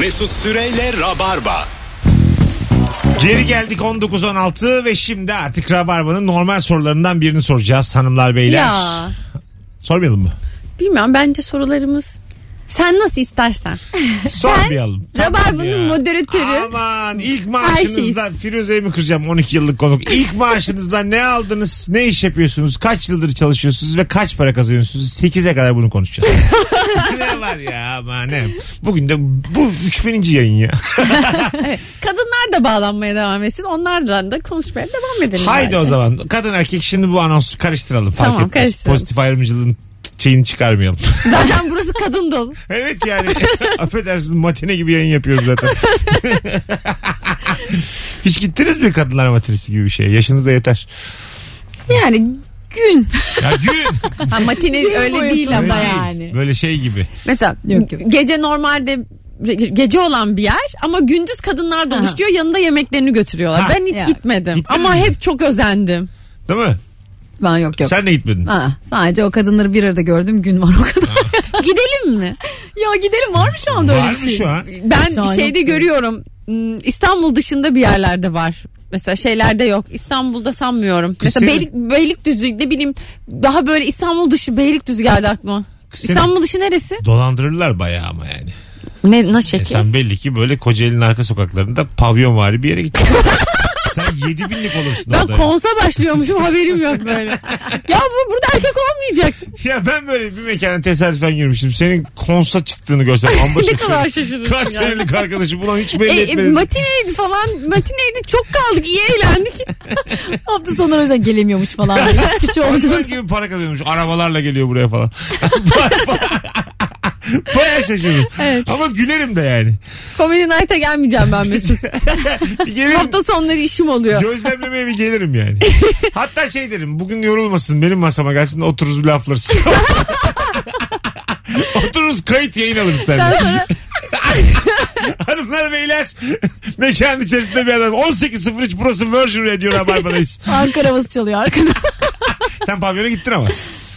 Mesut Süreyle Rabarba. Geri geldik 19.16 ve şimdi artık Rabarba'nın normal sorularından birini soracağız hanımlar beyler. Ya Sormayalım mı? bilmem bence sorularımız sen nasıl istersen. Sormayalım. Tamam Rabarba'nın ya. moderatörü. Aman ilk maaşınızda Firuze'yi mi kıracağım 12 yıllık konuk. İlk maaşınızda ne aldınız? Ne iş yapıyorsunuz? Kaç yıldır çalışıyorsunuz ve kaç para kazanıyorsunuz? 8'e kadar bunu konuşacağız. var ya aman ne. Bugün de bu 3000. yayın ya. Kadınlar da bağlanmaya devam etsin. Onlardan da konuşmaya devam edelim. Haydi bence. o zaman. Kadın erkek şimdi bu anonsu karıştıralım. Fark Tamam, etmez. karıştıralım. Pozitif ayrımcılığın şeyini çıkarmayalım. Zaten burası kadın dolu. evet yani affedersiniz matine gibi yayın yapıyoruz zaten. Hiç gittiniz mi kadınlar matinesi gibi bir şey? Yaşınız da yeter. Yani gün. Ya gün. Ha, matine öyle değil ama Öyle değil. yani. Böyle şey gibi. Mesela Yok, yok. gece normalde gece olan bir yer ama gündüz kadınlar doluşuyor yanında yemeklerini götürüyorlar. Ha. Ben hiç Ya. gitmedim Gitmedin ama mi? hep çok özendim. Değil mi? Ben yok yok. Sen de gitmedin. Ha, sadece o kadınları bir arada gördüğüm gün var o kadar. Gidelim mi? ya gidelim var mı şu anda Var öyle mı bir şey? şu an? Ben Şu an şeyde yok. görüyorum hmm, İstanbul dışında bir yerlerde var. Mesela şeylerde yok. İstanbul'da sanmıyorum. Mesela Beylik, Beylikdüzü ne bileyim daha böyle İstanbul dışı Beylikdüzü geldi aklıma. Senin- İstanbul dışı neresi? Dolandırırlar bayağı ama yani. Ne nasıl E şekil? sen belli ki böyle Kocaeli'nin arka sokaklarında pavyon vari bir yere gittin. sen 7 binlik olursun Ben orada. konsa başlıyormuşum haberim yok böyle. ya bu burada erkek olmayacak. Ya ben böyle bir mekana tesadüfen girmiştim. Senin konsa çıktığını görsem amba ne kadar şaşırırsın. Kaç senelik arkadaşım ulan hiç belli E, e, etmedin. matineydi falan. Matineydi çok kaldık iyi eğlendik. Hafta sonları o yüzden gelemiyormuş falan. Küçük olduğum gibi para kazanıyormuş. Arabalarla geliyor buraya falan. Baya şaşırdım. Ama gülerim de yani. Comedy Night'a gelmeyeceğim ben Mesut. Bir Gelirim. Hafta sonları işim oluyor. Gözlemlemeye bir gelirim yani. Hatta şey derim bugün yorulmasın benim masama gelsin otururuz bir laflarız. otururuz kayıt yayın alırız Sen seninle. sonra Hanımlar beyler mekanın içerisinde bir adam 18.03 burası Virgin Radio Rabarba'dayız. Ankara havası çalıyor arkada. Sen pavyona gittin ama.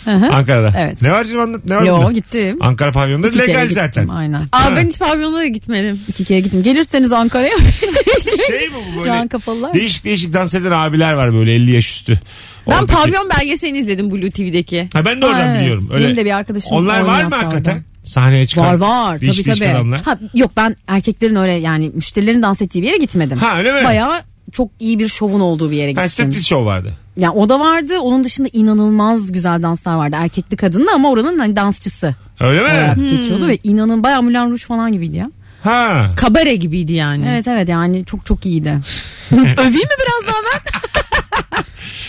Hı hı. Ankara'da. Evet. Ne var canım anlat ne var Yo bunda? gittim. Ankara pavyonları İki kere legal gittim, zaten. Aynen. Aa, Ha. ben hiç pavyona da gitmedim. İki kere gittim. Gelirseniz Ankara'ya. Şey mi bu Şu böyle? an kapalılar. Değişik değişik dans eden abiler var böyle 50 yaş üstü. Ben Oradaki- pavyon belgeselini izledim Blue TV'deki. Ha ben de oradan Ha, evet. biliyorum. Öyle. Benim de bir arkadaşım Onlar var oynuyor mı hakikaten? orada. Sahneye çıkan. Var var Değişik tabii değişik tabii. adamlar. Ha, yok ben erkeklerin öyle yani müşterilerin dans ettiği bir yere gitmedim. Ha öyle mi? Bayağı çok iyi bir şovun olduğu bir yere Ha gittim. striptease show vardı. Yani o da vardı. Onun dışında inanılmaz güzel danslar vardı. Erkekli kadınlı ama oranın hani dansçısı Öyle mi? Hmm. geçiyordu ve inanın bayağı Moulin Rouge falan gibiydi ya. Ha. Kabare gibiydi yani. Evet evet yani çok çok iyiydi. Öveyim mi biraz daha ben?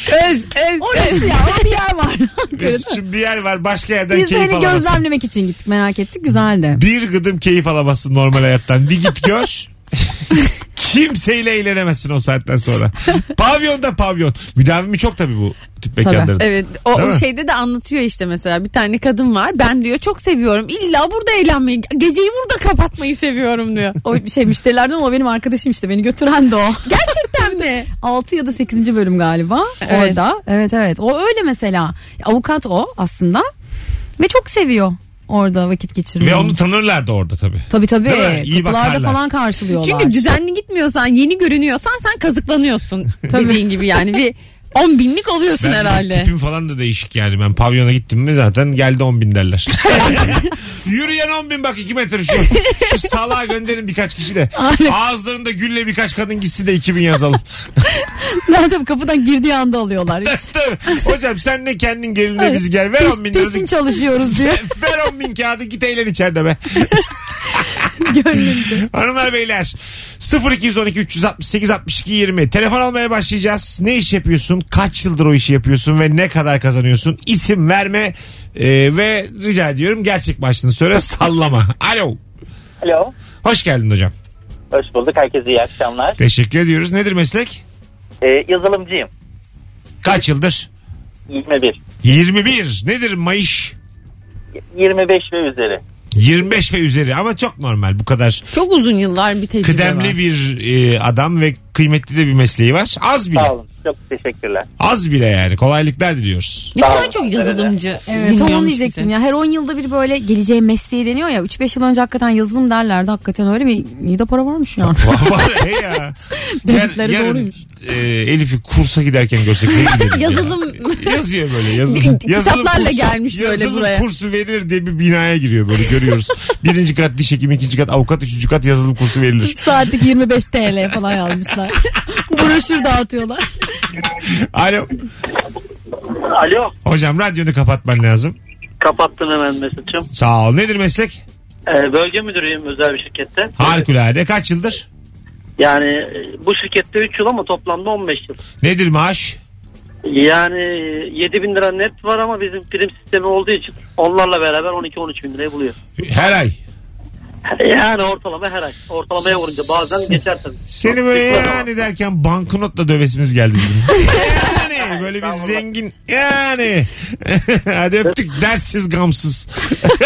Öz, öz, Orası ya o bir yer var. Mesut'cum bir yer var başka yerden Biz de keyif hani alamazsın. gözlemlemek için gittik merak ettik güzeldi. Bir gıdım keyif alamazsın normal hayattan. Bir git gör. Kimseyle eğlenemezsin o saatten sonra. Pavyonda pavyon. Müdavimi çok tabii bu tip mekanların. Evet o, Değil o mi? şeyde de anlatıyor işte mesela bir tane kadın var ben diyor çok seviyorum illa burada eğlenmeyi geceyi burada kapatmayı seviyorum diyor. O şey müşterilerden o benim arkadaşım işte beni götüren de o. Gerçekten mi? 6 ya da 8. bölüm galiba Evet. orada. Evet evet o öyle mesela. Avukat o aslında ve çok seviyor orada vakit geçirmeyi. Ve onu tanırlar da orada tabii. Tabii tabii. İyi Kapılarda bakarlar. falan karşılıyorlar. Çünkü düzenli gitmiyorsan yeni görünüyorsan sen kazıklanıyorsun dediğin gibi yani bir 10 binlik oluyorsun Ben herhalde. tipim falan da değişik yani. Ben pavyona gittim mi zaten geldi 10 bin derler. Yürüyen 10 bin bak 2 metre şu. Şu salağa gönderin birkaç kişi de. Ağızlarında gülle birkaç kadın gitsin de 2000 yazalım. Zaten kapıdan girdiği anda alıyorlar. Hiç. Tabii. Hocam sen de kendin geline bizi gel. Ver Peş- 10 bin peşin lira. çalışıyoruz diyor. Ver 10 bin kağıdı git eğlen içeride be. Gönlünce. Hanımlar beyler 0212 368 62 20 telefon almaya başlayacağız. Ne iş yapıyorsun? Kaç yıldır o işi yapıyorsun ve ne kadar kazanıyorsun? İsim verme e, ve rica ediyorum gerçek başlığını söyle sallama. Alo. Alo. Hoş geldin hocam. Hoş bulduk. Herkese iyi akşamlar. Teşekkür ediyoruz. Nedir meslek? Ee, yazılımcıyım. Kaç yıldır? 21. 21. Nedir mayış? 25 ve üzeri. 25 ve üzeri ama çok normal bu kadar Çok uzun yıllar bir tecrübe kıdemli var. bir e, adam ve kıymetli de bir mesleği var. Az bile. Sağ olun. Çok teşekkürler. Az bile yani. Kolaylıklar diliyoruz. Ne kadar çok yazılımcı. Evet tam onu diyecektim ya. Her 10 yılda bir böyle geleceğe mesleği deniyor ya. 3-5 yıl önce hakikaten yazılım derlerdi. Hakikaten öyle bir iyi de para varmış yani. Var he ya. Dedikleri Yarın, doğruymuş. e, Elif'i kursa giderken görsek ne gideriz ya. Yazılım Yazıyor böyle yazılım. Kitaplarla gelmiş böyle yazılım buraya. kursu verilir diye bir binaya giriyor böyle görüyoruz. Birinci kat diş hekimi, ikinci kat avukat, üçüncü kat yazılım kursu verilir. Saatlik 25 TL falan yazmışlar. Broşür dağıtıyorlar. Alo. Alo. Hocam radyonu kapatman lazım. Kapattım hemen Mesut'cum. Sağ ol. Nedir meslek? Ee, bölge müdürüyüm özel bir şirkette. Harikulade. Kaç yıldır? Yani e, bu şirkette 3 yıl ama toplamda 15 yıl. Nedir maaş? Yani 7 bin lira net var ama bizim prim sistemi olduğu için onlarla beraber 12-13 bin lirayı buluyor. Her ay. Yani ortalama her ay. Ortalamaya vurunca bazen geçer tabii. Seni böyle yani derken banknotla dövesimiz geldi bizim. yani böyle bir zengin yani. Hadi öptük dersiz gamsız.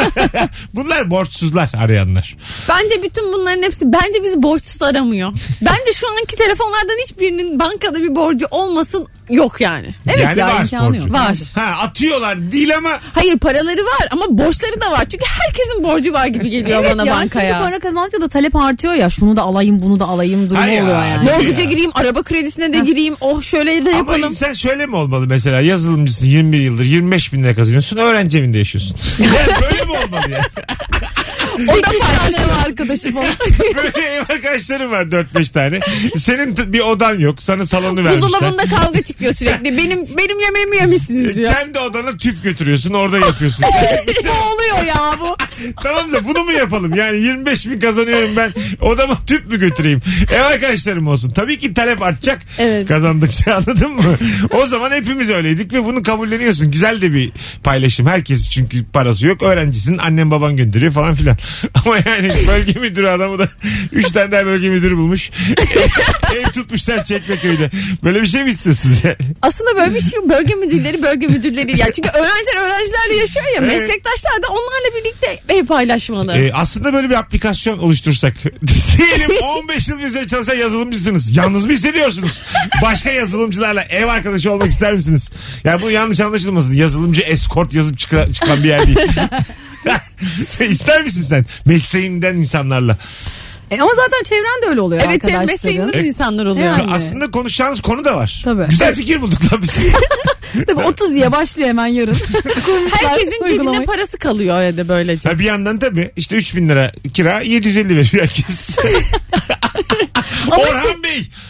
Bunlar borçsuzlar arayanlar. Bence bütün bunların hepsi bence bizi borçsuz aramıyor. Bence şu anki telefonlardan hiçbirinin bankada bir borcu olmasın yok yani. Evet yani ya var imkanı borcu. yok. Var. Ha atıyorlar değil ama Hayır paraları var ama borçları da var. Çünkü herkesin borcu var gibi geliyor Evet bana ya, bankaya. Çünkü para kazanınca da talep artıyor ya. Şunu da alayım bunu da alayım durumu Hay ya. oluyor yani. Ne Mortgage'a ya. gireyim, araba kredisine de gireyim. Oh şöyle de ama yapalım. insan şöyle mi olmalı mesela yazılımcısın 21 yıldır 25 bin lira kazanıyorsun öğrenci evinde yaşıyorsun. Yani böyle mi olmalı ya? O da paylaşıyor. arkadaşı falan. Böyle ev arkadaşlarım var 4-5 tane. Senin t- bir odan yok sana salonu vermişler. Buzdolabında kavga çıkıyor sürekli. Benim benim yemeğimi yemişsiniz diyor. Kendi odana tüp götürüyorsun orada yapıyorsun. ne oluyor ya bu? tamam da bunu mu yapalım? Yani 25 bin kazanıyorum ben odama tüp mü götüreyim? Ev arkadaşlarım olsun. Tabii ki talep artacak Evet. kazandıkça anladın mı? O zaman hepimiz öyleydik ve bunu kabulleniyorsun. Güzel de bir paylaşım. Herkes çünkü parası yok. Öğrencisin annen baban gönderiyor falan filan. Ama yani bölge müdürü adamı da 3 tane daha bölge müdürü bulmuş. Ev tutmuşlar Çekmeköy'de. Böyle bir şey mi istiyorsunuz yani? Aslında böyle bir şey yok. Bölge müdürleri bölge müdürleri. Ya çünkü öğrenciler öğrencilerle yaşıyor ya. Evet. Meslektaşlar da onlarla birlikte ev paylaşmalı. Ee, aslında böyle bir aplikasyon oluştursak. Diyelim 15 yıl üzeri çalışan yazılımcısınız. Yalnız mı hissediyorsunuz? Başka yazılımcılarla ev arkadaşı olmak ister misiniz? Yani bu yanlış anlaşılmasın. Yazılımcı escort yazıp çıkan bir yer değil. İster misin sen? Mesleğinden insanlarla. E, ama zaten çevren de öyle oluyor evet arkadaşların. mesleğinden insanlar oluyor. Yani. Aslında konuşacağınız konu da var. Tabii. Güzel fikir bulduk lan biz. Tabii 30 diye başlıyor hemen yarın. Kurmuşlar Herkesin cebine uygulamayı. parası kalıyor evde böylece. Ha, bir yandan tabii işte 3000 lira kira 750 veriyor herkes.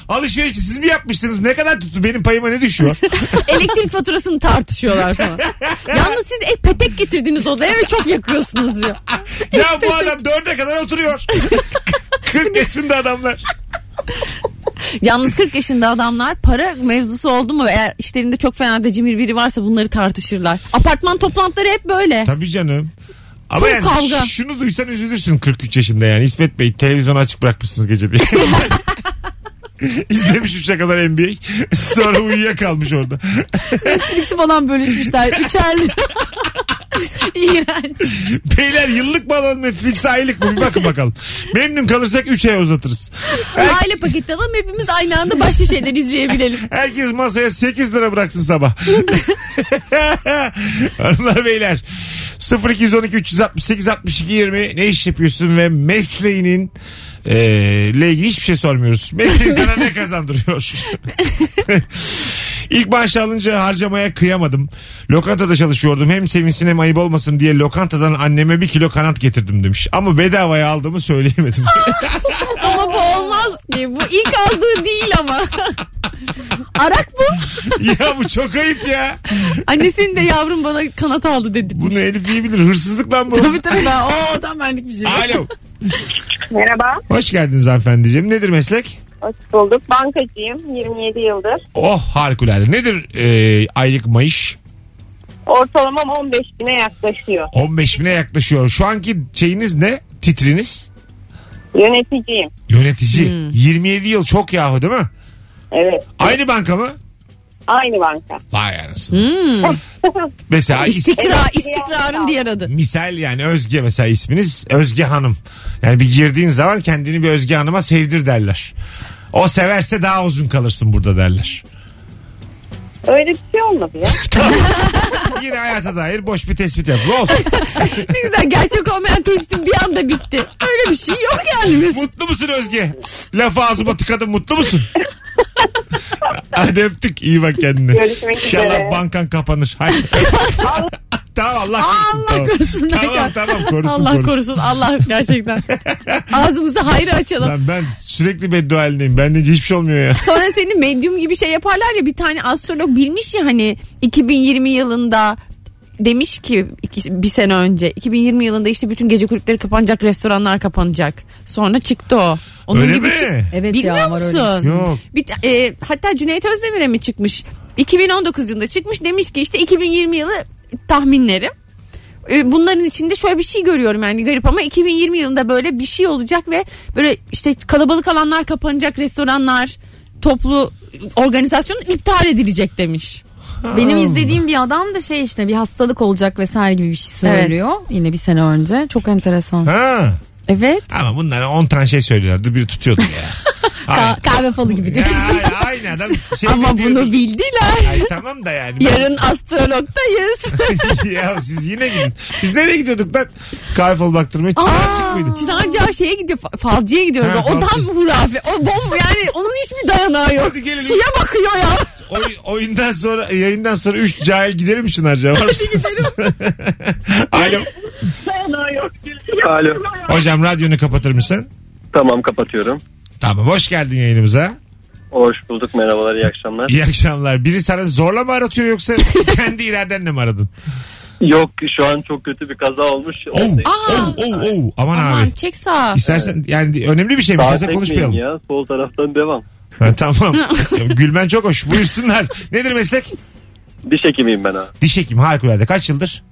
Alışverişi siz mi yapmışsınız? Ne kadar tuttu? Benim payıma ne düşüyor? Elektrik faturasını tartışıyorlar falan. Yalnız siz ek petek getirdiniz odaya ve çok yakıyorsunuz diyor. ya bu adam dörde kadar oturuyor. 40 yaşında adamlar. Yalnız 40 yaşında adamlar para mevzusu oldu mu eğer işlerinde çok fena da cimri biri varsa bunları tartışırlar. Apartman toplantıları hep böyle. Tabii canım. Ama Full yani kavga. şunu duysan üzülürsün 43 yaşında yani. İsmet Bey televizyonu açık bırakmışsınız gece diye. İzlemiş 3'e kadar NBA. Sonra uyuyakalmış orada. Netflix'i falan bölüşmüşler. Üçer lira. İğrenç. Beyler yıllık mı alalım Netflix aylık mı? Bir bakın bakalım. Memnun kalırsak 3 ay uzatırız. Aile paketi alalım hepimiz aynı anda başka şeyler izleyebilelim. Herkes masaya 8 lira bıraksın sabah. Hanımlar beyler 0212 368 62 20 ne iş yapıyorsun ve mesleğinin e, ile ilgili hiçbir şey sormuyoruz. Mesleğin sana ne kazandırıyor? İlk maaş alınca harcamaya kıyamadım. Lokantada çalışıyordum. Hem sevinsin hem ayıp olmasın diye lokantadan anneme bir kilo kanat getirdim demiş. Ama bedavaya aldığımı söyleyemedim. Ama bu olmaz ki. Bu ilk aldığı değil ama. Arak bu. ya bu çok ayıp ya. Annesinin de yavrum bana kanat aldı dedi. Bunu Elif iyi bilir. Hırsızlık lan bu. Tabii tabii ben o tam benlik bir şey. Alo. Merhaba, Hoş geldiniz hanımefendiciğim. Nedir meslek? hoş bulduk. Bankacıyım, 27 yıldır. Oh harikulade. Nedir e, aylık maaş? Ortalamam 15 bine yaklaşıyor. 15 bine yaklaşıyor. Şu anki şeyiniz ne? Titriniz? Yöneticiyim. Yönetici. 27 yıl çok yahu değil mi? Evet, Aynı banka mı? aynı banka. Vay anasını. Mesela is- İstikrar, istikrarın diğer adı. misal yani Özge mesela isminiz Özge Hanım. Yani bir girdiğin zaman kendini bir Özge Hanım'a sevdir derler. O severse daha uzun kalırsın burada derler. Öyle bir şey olmadı ya. Yine hayata dair boş bir tespit yap. Olsun. Ne güzel gerçek olmayan tespitin bir anda bitti. Öyle bir şey yok yani Mesut. Mutlu musun Özge? Lafı ağzıma tıkadım mutlu musun? Hadi öptük. İyi bak kendine. Görüşmek İnşallah üzere. bankan kapanır. Hadi. Tamam Allah korusun. Allah tamam. korusun. Tamam tamam korusun Allah korusun. korusun. Allah gerçekten. Ağzımızı hayra açalım. Lan ben sürekli beddua halindeyim. Benden hiçbir şey olmuyor ya. Sonra seni medyum gibi şey yaparlar ya bir tane astrolog bilmiş ya hani 2020 yılında demiş ki iki- bir sene önce 2020 yılında işte bütün gece kulüpleri kapanacak restoranlar kapanacak. Sonra çıktı o. Onun Öyle gibi mi? çık- Evet Bilmiyor ya musun? Yok. Bir, e, hatta Cüneyt Özdemir'e mi çıkmış? 2019 yılında çıkmış demiş ki işte 2020 yılı tahminlerim. E, Bunların içinde şöyle bir şey görüyorum yani garip ama 2020 yılında böyle bir şey olacak ve böyle işte kalabalık alanlar kapanacak restoranlar toplu organizasyon iptal edilecek demiş. Benim izlediğim bir adam da şey işte bir hastalık olacak vesaire gibi bir şey söylüyor. Yine bir sene önce. Çok enteresan. Ha. Evet. Ama bunlar 10 tane şey söylüyorlardı. Biri tutuyordu ya. Aynen. Ka- kahve falı gibi Ya, diyorsun. aynı adam. Şey Ama bunu bildiler. Ay tamam da yani. Ben- Yarın astrologdayız. ya siz yine gidin. Biz nereye gidiyorduk lan? Kahve fal baktırmaya. Çınarcık mıydı? Çınarcığa şeye gidiyor fa- falcıya gidiyoruz. Ha, o tam falcı. hurafe. O bom yani onun hiçbir dayanağı yok. Hadi gelin. Suya bakıyor ya. Oy, oyundan sonra yayından sonra 3 cahil gidelim mi Çınarcığa? Var mısınız? Alo. Alo. Hocam radyonu kapatır mısın? Tamam kapatıyorum. Tamam hoş geldin yayınımıza. Hoş bulduk merhabalar iyi akşamlar. İyi akşamlar. Biri sana zorla mı aratıyor yoksa kendi iradenle mi aradın? Yok şu an çok kötü bir kaza olmuş. Oh, oh, oh, oh. Aman, Aman abi. çek sağa. İstersen yani önemli bir şey mi? Sağ İstersen konuşmayalım. ya sol taraftan devam. Ha, tamam. Gülmen çok hoş. Buyursunlar. Nedir meslek? Diş hekimiyim ben ha. Diş hekimi harikulade. Kaç yıldır?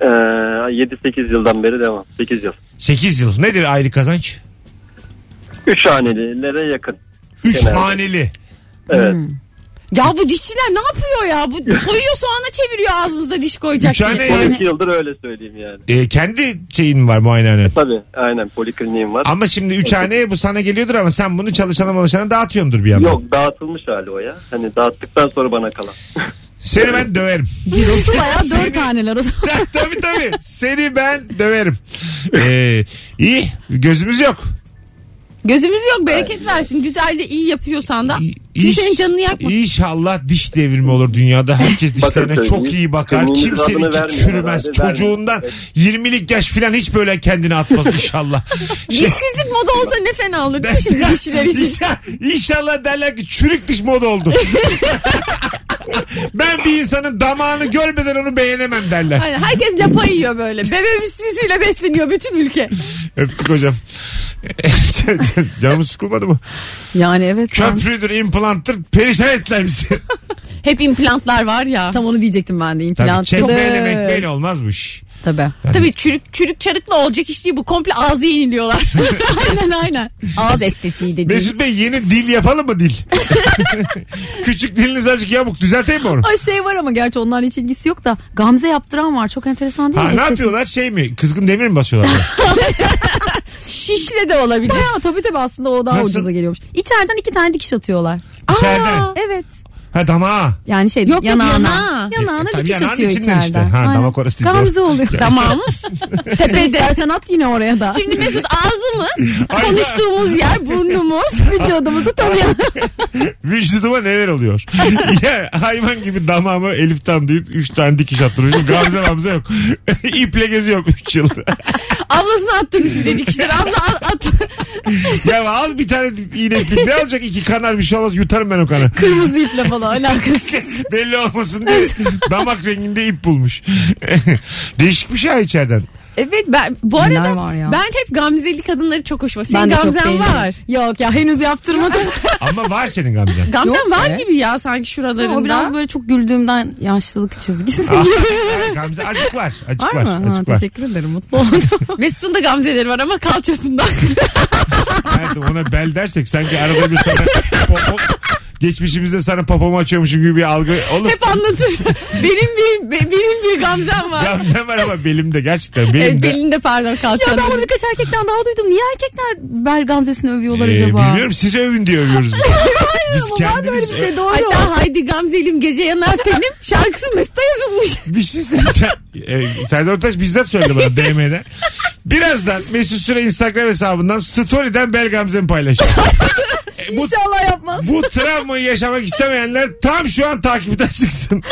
Ee, 7-8 yıldan beri devam. 8 yıl. 8 yıl. Nedir aylık kazanç? 3 hanelilere yakın. 3 Genelde. haneli. Evet. Ya bu dişçiler ne yapıyor ya? Bu soyuyor soğana çeviriyor ağzımıza diş koyacak Üç diye. yani- 12 yıldır öyle söyleyeyim yani. Ee, kendi şeyin mi var muayenehane? Tabii aynen polikliniğim var. Ama şimdi 3 hane bu sana geliyordur ama sen bunu çalışana malışana dağıtıyordur bir yandan. Yok dağıtılmış hali o ya. Hani dağıttıktan sonra bana kalan. Seni ben döverim. Cirosu bayağı dört taneler o zaman. tabii tabii. Seni ben döverim. Ee, iyi. Gözümüz yok. Gözümüz yok bereket versin. Güzelce iyi yapıyorsan da. Kimsenin canını yakma. İnşallah diş devrimi olur dünyada. Herkes dişlerine Bakın çok iyi bakar. Kırmızı adını Kimseninki vermiyor çürümez. herhalde, Çocuğundan vermiyor. 20'lik yaş falan hiç böyle kendini atmaz inşallah. Dişsizlik moda olsa ne fena olur değil mi şimdi dişçiler için? İnşallah, inşallah derler ki çürük diş moda oldu. ben bir insanın damağını görmeden onu beğenemem derler. Aynen, herkes lapa yiyor böyle. Bebe bisküvisiyle besleniyor bütün ülke. Öptük hocam. Canımız sıkılmadı mı? Yani evet. ben- Köprüdür, implanttır perişan ettiler bizi. Hep implantlar var ya. Tam onu diyecektim ben de. Tabii İmplant. çekmeyle mekmeyle olmaz bu iş. Tabii. Tabii çürük çürük çarıkla olacak iş değil bu. Komple ağzı yeniliyorlar. aynen aynen. Ağız estetiği dediğimiz. Mesut Bey yeni dil yapalım mı dil? Küçük diliniz azıcık yamuk düzelteyim mi onu? Ay şey var ama gerçi onlarla hiç ilgisi yok da Gamze yaptıran var. Çok enteresan değil Ha mi? ne Estetik. yapıyorlar şey mi? Kızgın demir mi basıyorlar? Şişle de olabilir. Bayağı tabii tabii aslında o daha Nasıl? ucuza geliyormuş. İçeriden iki tane dikiş atıyorlar. İçeriden. Evet. Ha damağa. Yani şey Yok, yok, yanağına. yanağı. Yanağına E, tabii dikiş yanağın atıyor içinden içeriden. işte. Ha, Aynen. damak orası değil, Gamze oluyor. Damağımız. Tepede istersen at yine oraya da. Şimdi Mesut ağzımız, Ay, konuştuğumuz yer burnumuz. vücudumuzu tanıyor. Vücuduma neler oluyor? ya hayvan gibi damağımı Elif tam deyip 3 tane dikiş attırmışım. Gamze mamze yok. İple geziyorum 3 yıl. Ablasına attırmış bir dedik işte. Abla at. at. ya al bir tane iğne iplik. Ne alacak iki kanar bir şey olmaz. Yutarım ben o kanı. Kırmızı iple falan alakası. Belli olmasın diye damak renginde ip bulmuş. Değişik bir şey ha içeriden. Evet ben bu Neler arada var ya? ben hep gamzeli kadınları çok hoşuma. Senin Ben de çok gamzen var. Yok ya henüz yaptırmadım. Ama var senin gamzen. Gamzen Yok var be. gibi ya sanki şuralarında. o biraz böyle çok güldüğümden yaşlılık çizgisi. Ah, Gamze acık var. Acık var var. mı? Ha, Acık var. teşekkür ederim mutlu oldum. Mesut'un da gamzeleri var ama kalçasında. Hayatım ona bel dersek sanki arada bir sana geçmişimizde sana popomu açıyormuşum gibi bir algı olur. Hep anlatır. benim bir be- benim bir gamzem var. Gamzem var ama belimde gerçekten Evet, belimde. belinde pardon Ya kalçanında. ben bunu birkaç erkekten daha duydum. Niye erkekler bel gamzesini övüyorlar Ee, acaba? bilmiyorum siz övün diye övüyoruz biz. biz Ama var böyle kendimiz bir şey doğru. Hatta Haydi Gamzelim gece yanar tenim şarkısı Mesut'a yazılmış. bir şey söyleyeceğim. Ee, Serdar Ortaç bizzat söyledi bana DM'den. Birazdan Mesut Süre Instagram hesabından story'den bel gamzemi paylaşacağım. E, bu, İnşallah yapmaz. bu travmayı yaşamak istemeyenler tam şu an takipten çıksın.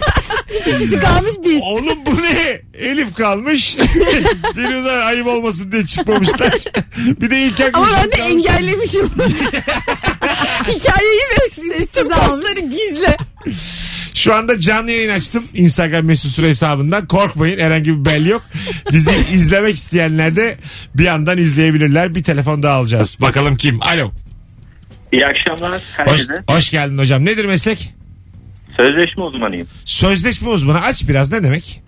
Kişi kalmış biz. Oğlum bu ne? Elif kalmış. Firuze ayıp olmasın diye çıkmamışlar. Bir de İlker Ama Gülşen ben de kalmış. engellemişim. Hikayeyi ve bütün postları gizle. Şu anda canlı yayın açtım. Instagram mesut süre hesabından. Korkmayın herhangi bir bel yok. Bizi izlemek isteyenler de bir yandan izleyebilirler. Bir telefon daha alacağız. Bakalım kim? Alo. İyi akşamlar Hoş, herkese. hoş geldin hocam. Nedir meslek? Sözleşme uzmanıyım. Sözleşme uzmanı. Aç biraz ne demek?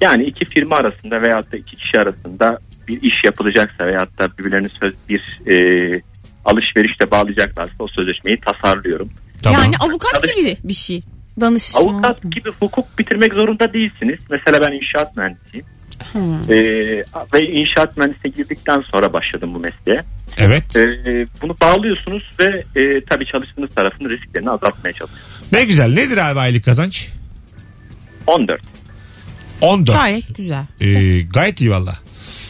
Yani iki firma arasında veyahut da iki kişi arasında bir iş yapılacaksa veyahut da birbirlerini söz bir e, alışverişle bağlayacaklarsa o sözleşmeyi tasarlıyorum. Tamam. Yani avukat gibi bir şey. Danışma. Avukat gibi hukuk bitirmek zorunda değilsiniz. Mesela ben inşaat mühendisiyim. E, ve inşaat mühendisliğe girdikten sonra başladım bu mesleğe. Evet. E, bunu bağlıyorsunuz ve e, tabii çalıştığınız tarafın risklerini azaltmaya çalışıyorsunuz. Ne güzel. Nedir abi aylık kazanç? 14. 14. Gayet güzel. Ee, gayet iyi valla.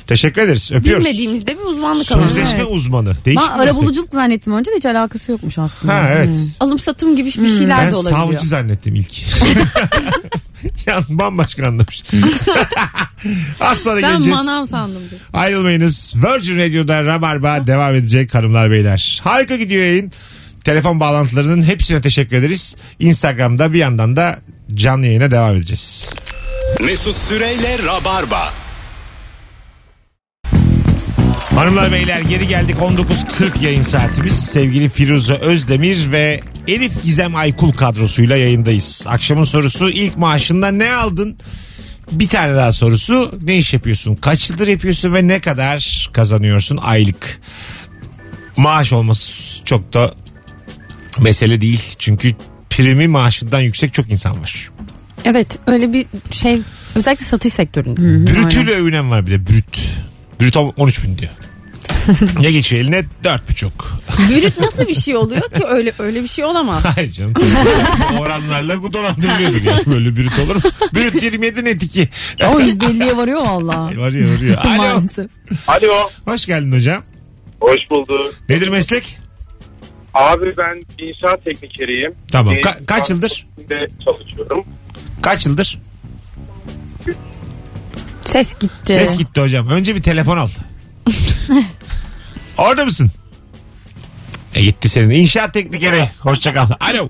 Teşekkür ederiz. Öpüyoruz. Bilmediğimizde bir uzmanlık alanı. Sözleşme Evet. uzmanı. Değişik Ben arabuluculuk zannettim önce de hiç alakası yokmuş aslında. Ha evet. Alım satım gibi bir şeyler Ben de olabiliyor. savcı zannettim ilk. yani bambaşka anlamış. Az sonra Ben geleceğiz. manav sandım. diye. Ayrılmayınız. Virgin Radio'da Rabarba devam edecek hanımlar beyler. Harika gidiyor yayın. Telefon bağlantılarının hepsine teşekkür ederiz. Instagram'da bir yandan da canlı yayına devam edeceğiz. Mesut Süreyle Rabarba. Hanımlar beyler geri geldik 19.40 yayın saatimiz. Sevgili Firuze Özdemir ve Elif Gizem Aykul kadrosuyla yayındayız. Akşamın sorusu ilk maaşında ne aldın? Bir tane daha sorusu ne iş yapıyorsun? Kaç yıldır yapıyorsun ve ne kadar kazanıyorsun aylık? Maaş olması çok da mesele değil. Çünkü primi maaşından yüksek çok insan var. Evet öyle bir şey özellikle satış sektöründe. Brütüyle övünen var bir de brüt. Brüt 13 bin diyor. ne geçiyor eline? 4,5. Bürüt nasıl bir şey oluyor ki öyle öyle bir şey olamaz. Hayır canım. O oranlarla bu dolandırılıyordur yani. Böyle brüt olur mu? Brüt 27 net 2. O %50'ye varıyor valla. Varıyor varıyor. Alo. Maalesef. Alo. Hoş geldin hocam. Hoş bulduk. Nedir meslek? Abi ben inşaat teknikeriyim. Tamam. Ee, Ka- kaç yıldır? De çalışıyorum. Kaç yıldır? Ses gitti. Ses gitti hocam. Önce bir telefon al. Orada mısın? E gitti senin. İnşaat teknikeri. Hoşça kal. Alo.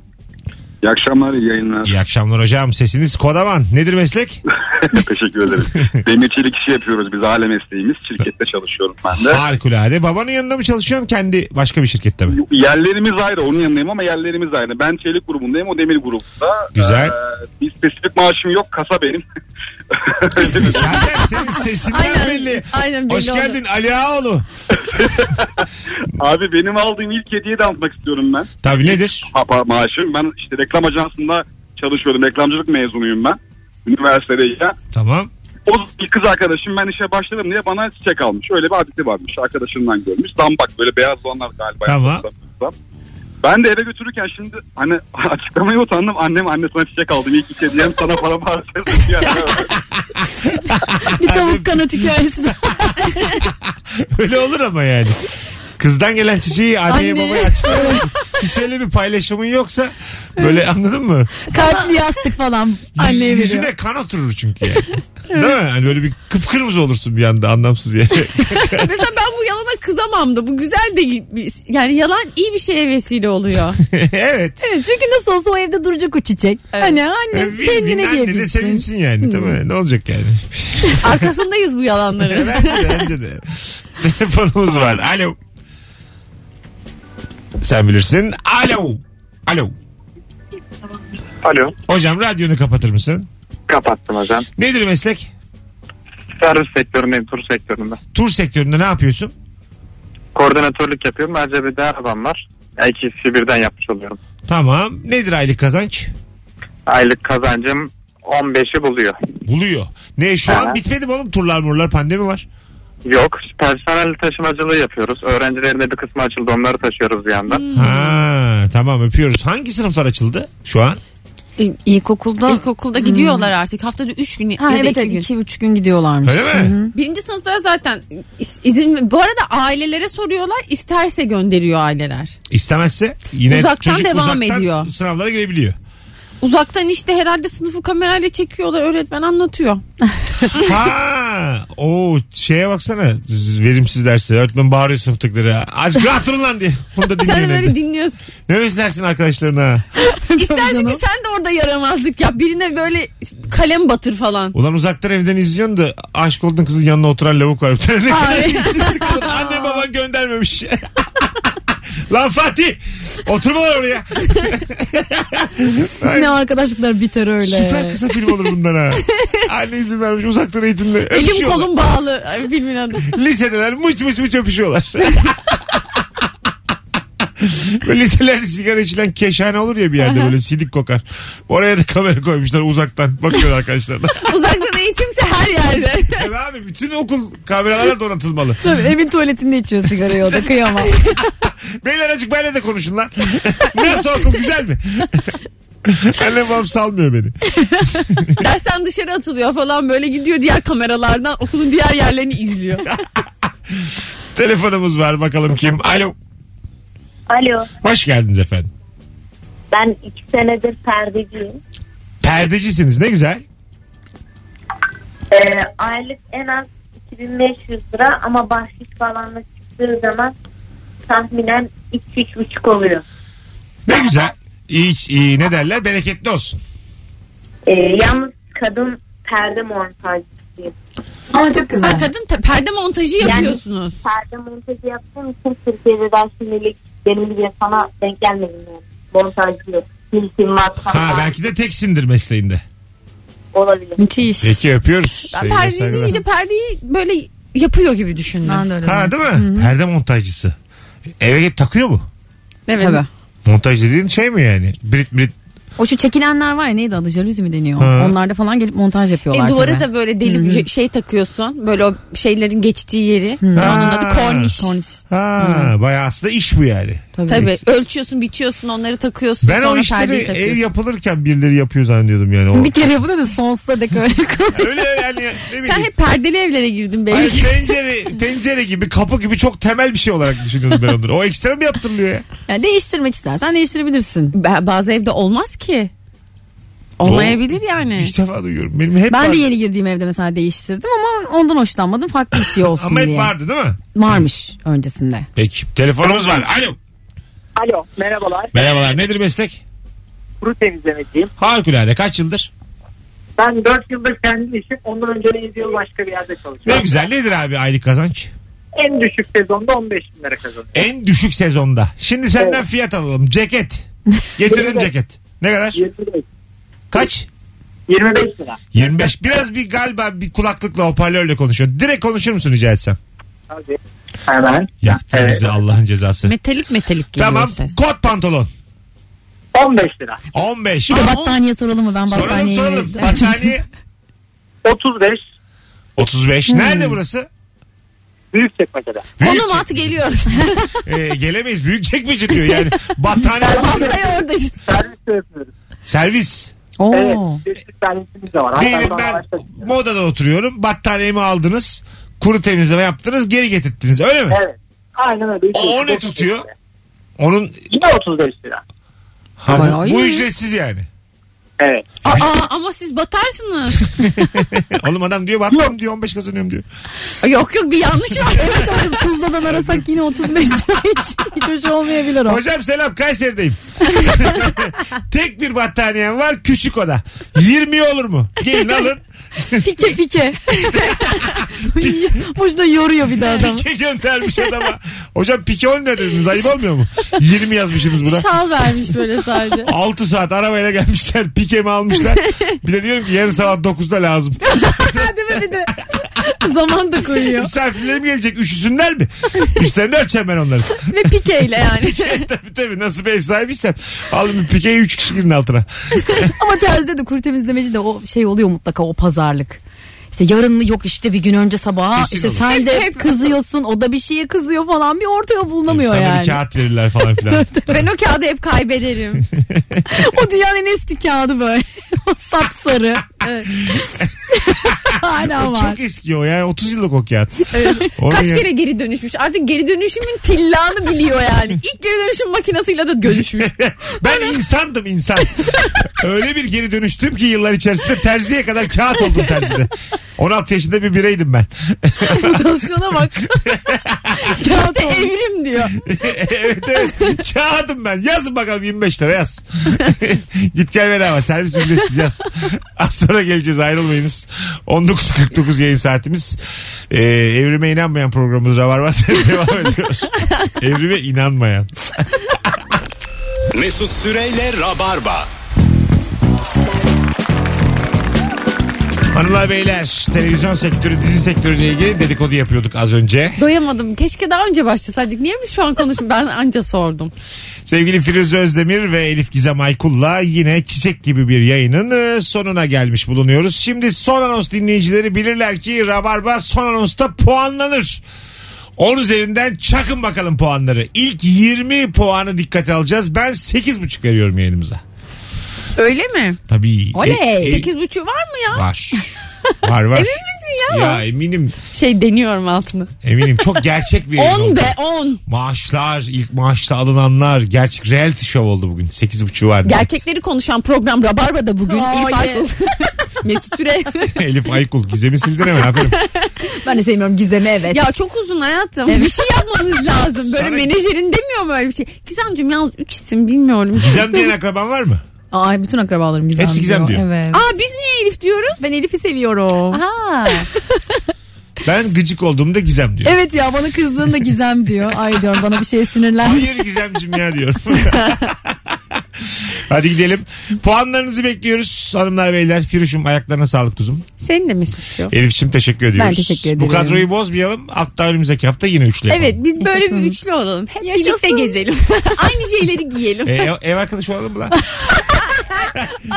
İyi akşamlar, iyi yayınlar. İyi akşamlar hocam. Sesiniz kodaman. Nedir meslek? Teşekkür ederim. Demir çelik işi yapıyoruz biz aile mesleğimiz. Şirkette çalışıyorum ben de. Harikulade. Babanın yanında mı çalışıyorsun? Kendi başka bir şirkette mi? Yerlerimiz ayrı. Onun yanındayım ama yerlerimiz ayrı. Ben çelik grubundayım, o demir grubunda. Güzel. Ee, bir spesifik maaşım yok. Kasa benim. Zaten senin sesinden Aynen, belli. aynen belli Hoş oldu. geldin Ali Ağoğlu. Abi benim aldığım ilk hediyeyi de anlatmak istiyorum ben. Tabii nedir? Ha, pa- maaşım. Ben işte reklam ajansında çalışıyordum. Reklamcılık mezunuyum ben. Üniversitedeyken. Tamam. O bir kız arkadaşım ben işe başladım diye bana çiçek almış. Öyle bir adeti varmış. Arkadaşından görmüş. Zambak böyle beyaz olanlar galiba. Tamam. Ben de eve götürürken şimdi hani açıklamaya utandım. Annem anne sana çiçek aldım. İlk iki hediyem sana para harcadım. Yani, Bir tavuk kanat hikayesi de. Öyle olur ama yani. Kızdan gelen çiçeği anneye Anne. babaya açıklamak. Hiç öyle bir paylaşımın yoksa böyle anladın mı? Kalpli yastık falan Yüz- anneye veriyor. yüzüne kan oturur çünkü yani. Değil mi? Hani böyle bir kıpkırmızı olursun bir anda anlamsız yani. Mesela ben bu yalana kızamam da bu güzel de yani yalan iyi bir şeye vesile oluyor. evet. Evet çünkü nasıl olsa o evde duracak o çiçek. Hani anne Win-win, kendine anne de giyebilsin. sevinsin yani. Değil mi? Ne olacak yani? Arkasındayız bu yalanların. bence de, bence de. Telefonumuz var. Alo. Sen bilirsin. Alo. Alo. Alo. Hocam radyonu kapatır mısın? Kapattım hocam. Nedir meslek? Servis sektöründeyim. Tur sektöründe. Tur sektöründe ne yapıyorsun? Koordinatörlük yapıyorum. Ayrıca bir de arabam var. İkisi birden yapmış oluyorum. Tamam. Nedir aylık kazanç? Aylık kazancım 15'i buluyor. Buluyor. Ne şu an Aha. bitmedi mi oğlum turlar murlar pandemi var. Yok personel taşımacılığı yapıyoruz. Öğrencilerin de bir kısmı açıldı onları taşıyoruz bir yandan. Ha tamam öpüyoruz. Hangi sınıflar açıldı şu an? İlkokulda İlkokulda gidiyorlar artık. Haftada 3 gün ha, ya da evet 2 evet gün. iki üç gün gidiyorlarmış. Öyle mi? Birinci sınıflara zaten iz- izin bu arada ailelere soruyorlar isterse gönderiyor aileler. İstemezse yine Uzaktan çocuk devam uzaktan ediyor. sınavlara girebiliyor. Uzaktan işte herhalde sınıfı kamerayla çekiyorlar öğretmen anlatıyor. ha, o şeye baksana verimsiz dersi. Öğretmen bağırıyor sınıftakileri. Azıcık rahat durun lan diye. Bunu da Sen de dinleyin. böyle evde. dinliyorsun. Ne özlersin arkadaşlarına. İstersin ki sen de orada yaramazlık yap. Birine böyle kalem batır falan. Ulan uzaktan evden izliyorsun da aşk olduğun kızın yanına oturan lavuk var. Bir tane ne kadar Ay. içi sıkılır. Anne baban göndermemiş. Lan Fatih oturma lan oraya. Ay, Ne arkadaşlıklar biter öyle. Süper kısa film olur bundan ha. Anne izin vermiş uzaktan eğitimde. Elim kolum bağlı Ay, filmin adı. Lisedeler mıç mıç mıç öpüşüyorlar. Böyle liselerde sigara içilen keşhane olur ya bir yerde böyle sidik kokar. Oraya da kamera koymuşlar uzaktan. Bakıyor arkadaşlar. Uzaktan eğitimse her yerde. Evet abi bütün okul kameralarla donatılmalı. Tabii, evin tuvaletinde içiyor sigarayı o da kıyamam. Beyler açık benle de konuşun lan. Nasıl okul güzel mi? Annem babam salmıyor beni. Dersten dışarı atılıyor falan böyle gidiyor diğer kameralardan okulun diğer yerlerini izliyor. Telefonumuz var bakalım kim. Alo. Alo. Hoş geldiniz efendim. Ben iki senedir perdeciyim. Perdecisiniz ne güzel. Ee, aylık en az 2500 lira ama bahşiş falan da çıktığı zaman tahminen 2-3,5 oluyor. Ne güzel. İyi, iyi ne derler bereketli olsun. Ee, yalnız kadın perde montajcısıyım. Ama çok güzel. Ha, kadın te- perde montajı yapıyorsunuz. Perde montajı yaptığım için Türkiye'de daha şimdilik benim gibi sana denk gelmedim yani. Montajcı. Hiltim var. Ha belki de teksindir mesleğinde. Olabilir. Müthiş. Peki öpüyoruz. Ben Sevgiler, perdeci saygılar. deyince perdeyi böyle yapıyor gibi düşündüm. Ben de öyle. Ha değil mi? Perde montajcısı. Eve git takıyor mu? Evet. Tabii. Montaj dediğin şey mi yani? Brit brit. O şu çekilenler var ya neydi adı jaluzi mi deniyor? Ha. Onlarda falan gelip montaj yapıyorlar. E, duvara tabii. da böyle deli bir şey takıyorsun. Böyle o şeylerin geçtiği yeri. Onun adı korniş. Korniş. Ha, bayağı aslında iş bu yani. Tabii. Tabii ölçüyorsun, biçiyorsun, onları takıyorsun. Ben o sonra işleri perdeyi ev takıyorsun. yapılırken birileri yapıyor zannediyordum yani. O. Bir kere yapı da sonsuza dek öyle koy. Öyle yani ne bileyim. Sen hep perdeli evlere girdin Hayır, belki. tencere, tencere gibi kapı gibi çok temel bir şey olarak düşünüyordum ben onları. O ekstra mı yaptırılıyor ya? Yani değiştirmek istersen değiştirebilirsin. Ba- Bazı evde olmaz ki. Olmayabilir yani. İlk defa duyuyorum. Benim hep Ben vardı. de yeni girdiğim evde mesela değiştirdim ama ondan hoşlanmadım. Farklı bir şey olsun Ama hep diye. vardı değil mi? Varmış öncesinde. Peki. Telefonumuz var. Alo. Alo merhabalar. Merhabalar. Nedir meslek? Kuru temizlemeciyim. Harikulade. Kaç yıldır? Ben 4 yıldır kendi işim. Ondan önce de 7 yıl başka bir yerde Ne çalışıyorum. güzel. Nedir abi aylık kazanç? En düşük sezonda 15 bin lira kazanıyorum. En düşük sezonda. Şimdi senden fiyat alalım. Ceket. Beş. ceket. Ne kadar? 25, Kaç? 25 lira. 25. Biraz bir galiba bir kulaklıkla hoparlörle konuşuyor. Direkt konuşur musun rica etsem? Hadi. Hemen. Yaktın Evet. bizi Allah'ın cezası. Metalik metalik geliyor Tamam. ses. Kot pantolon. 15 lira. 15. Bir de battaniye soralım mı? Ben Soralım battaniyeyi soralım. Battaniye 35. 35. Hmm. Nerede burası? Büyük çekmecede. Konum at geliyoruz. Ee, gelemeyiz. Büyük çekmece diyor yani. Battaniye. Haftaya oradayız. Servis de yapıyoruz. Servis. Oo. Evet. Çeşitli servisimiz de var. Diyelim ben araçta- modada oturuyorum. Battaniyemi aldınız. Kuru temizleme yaptınız. Geri getirttiniz. Öyle mi? Evet. Aynen öyle. O, o ne tutuyor? Onun Yine 35 lira. ha, bu, Bayağı bu iyi. ücretsiz yani. Evet. Aa, ama siz batarsınız. Oğlum adam diyor battım diyor 15 kazanıyorum diyor. yok yok bir yanlış var. Evet abi Tuzla'dan arasak yine 35 lira hiç, hiç hoş olmayabilir o. Hocam selam Kayseri'deyim. Tek bir battaniyem var küçük oda. 20 olur mu? Gelin alın. Pike pike. Boşuna yoruyor bir de adam. Pike göndermiş adama. Hocam pike 10 ne dediniz ayıp olmuyor mu? 20 yazmışsınız buna. Şal vermiş böyle sadece. 6 saat arabayla gelmişler pikemi almışlar. Bir de diyorum ki yarın sabah 9'da lazım. Değil mi bir de? Zaman da koyuyor. Misafirlerim gelecek üşüsünler mi? Üstlerini ölçeceğim ben onları. Ve pikeyle yani. tabii tabii nasıl bir ev sahibiysem. Alın bir pikeyi 3 kişi girin altına. Ama terzide de kuru temizlemeci de o şey oluyor mutlaka o pazarlık. İşte yarın mı yok işte bir gün önce sabaha Kesin işte olur. sen de Hep- kızıyorsun o da bir şeye kızıyor falan bir ortaya bulunamıyor Sana yani. bir kağıt verirler falan filan. ben o kağıdı hep kaybederim. o dünyanın en eski kağıdı böyle. o sapsarı. Hala var. çok eski o ya. 30 yıllık o kağıt. Onu Kaç kere geri dönüşmüş. Artık geri dönüşümün tillağını biliyor yani. İlk geri dönüşüm makinesiyle de dönüşmüş. Ben insandım insan. Öyle bir geri dönüştüm ki yıllar içerisinde terziye kadar kağıt oldum terzide. 16 yaşında bir bireydim ben. Mutasyona bak. işte evrim diyor. evet evet. Kağıdım ben. Yazın bakalım 25 lira yaz. Git gel bedava. Servis ücretsiz yaz. Az sonra geleceğiz ayrılmayınız. 19.49 yayın saatimiz. Ee, evrime inanmayan programımız Rabarba devam ediyor. Evrime inanmayan. Mesut Süreyle Rabarba. Hanımlar beyler televizyon sektörü dizi sektörüyle ilgili dedikodu yapıyorduk az önce. Doyamadım. Keşke daha önce başlasaydık. Niye mi şu an konuşuyorum? Ben anca sordum. Sevgili Firuze Özdemir ve Elif Gizem Aykul'la yine çiçek gibi bir yayının e, sonuna gelmiş bulunuyoruz. Şimdi son anons dinleyicileri bilirler ki Rabarba son anonsta puanlanır. 10 üzerinden çakın bakalım puanları. İlk 20 puanı dikkate alacağız. Ben 8,5 veriyorum yayınımıza. Öyle mi? Tabii. Oley. E- e- Sekiz buçuğu var mı ya? var. Var var. Emin misin ya? Ya eminim Şey deniyorum altını. eminim çok gerçek bir yayın On oldu. be on. Maaşlar ilk maaşta alınanlar gerçek reality show oldu bugün 8.5'u var. Gerçekleri konuşan program Rabarba'da bugün. Oh, Elif yeah. Aykul. Mesut Süre. Elif Aykul Gizem'i sildin hemen aferin. Ben de sevmiyorum gizemi evet. ya çok uzun hayatım. Bir şey yapmanız lazım. Böyle Sana- menajerin demiyor mu öyle bir şey? Gizemciğim yalnız üç isim bilmiyorum. Gizem diyen akraban var mı? Ay bütün akrabalarım Gizem Hepsi Gizem diyor. Evet. Aa biz niye Elif diyoruz? Ben Elif'i seviyorum. Ha. Ben gıcık olduğumda Gizem diyor. Evet ya bana kızdığında Gizem diyor. Ay diyorum bana bir şey sinirlendi. Hayır Gizemcim ya diyorum. Hadi gidelim. Puanlarınızı bekliyoruz hanımlar beyler. Firuş'um ayaklarına sağlık kuzum. Senin de Mesut'cuğum. Elif'ciğim teşekkür ediyoruz. Ben teşekkür Bu ederim. kadroyu bozmayalım. Hatta önümüzdeki hafta yine üçlü yapalım. Evet biz böyle bir Yaşasın. üçlü olalım. Hep Yaşasın. birlikte gezelim. Aynı şeyleri giyelim. E, ev, ev arkadaşı olalım mı lan?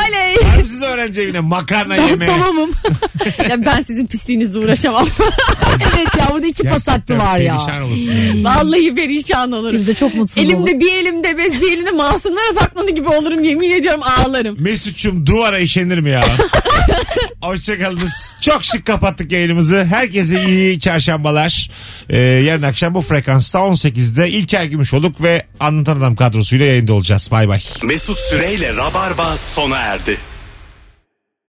Oley. Var mı siz öğrenci evine makarna yemeye? Tamamım. ya ben sizin pisliğinizle uğraşamam. evet ya burada iki pasaklı var ya. Perişan olursun. Vallahi perişan olurum. Biz de çok mutsuz Elimde olduk. bir elimde bez bir elimde masumlar apartmanı gibi olurum yemin ediyorum ağlarım. Mesut'cum duvara işenir mi ya? Hoşçakalınız. Çok şık kapattık yayınımızı. Herkese iyi çarşambalar. Ee, yarın akşam bu frekansta 18'de İlker Gümüşoluk ve Anlatan Adam kadrosuyla yayında olacağız. Bay bay. Mesut Süreyle Rabarba sona erdi.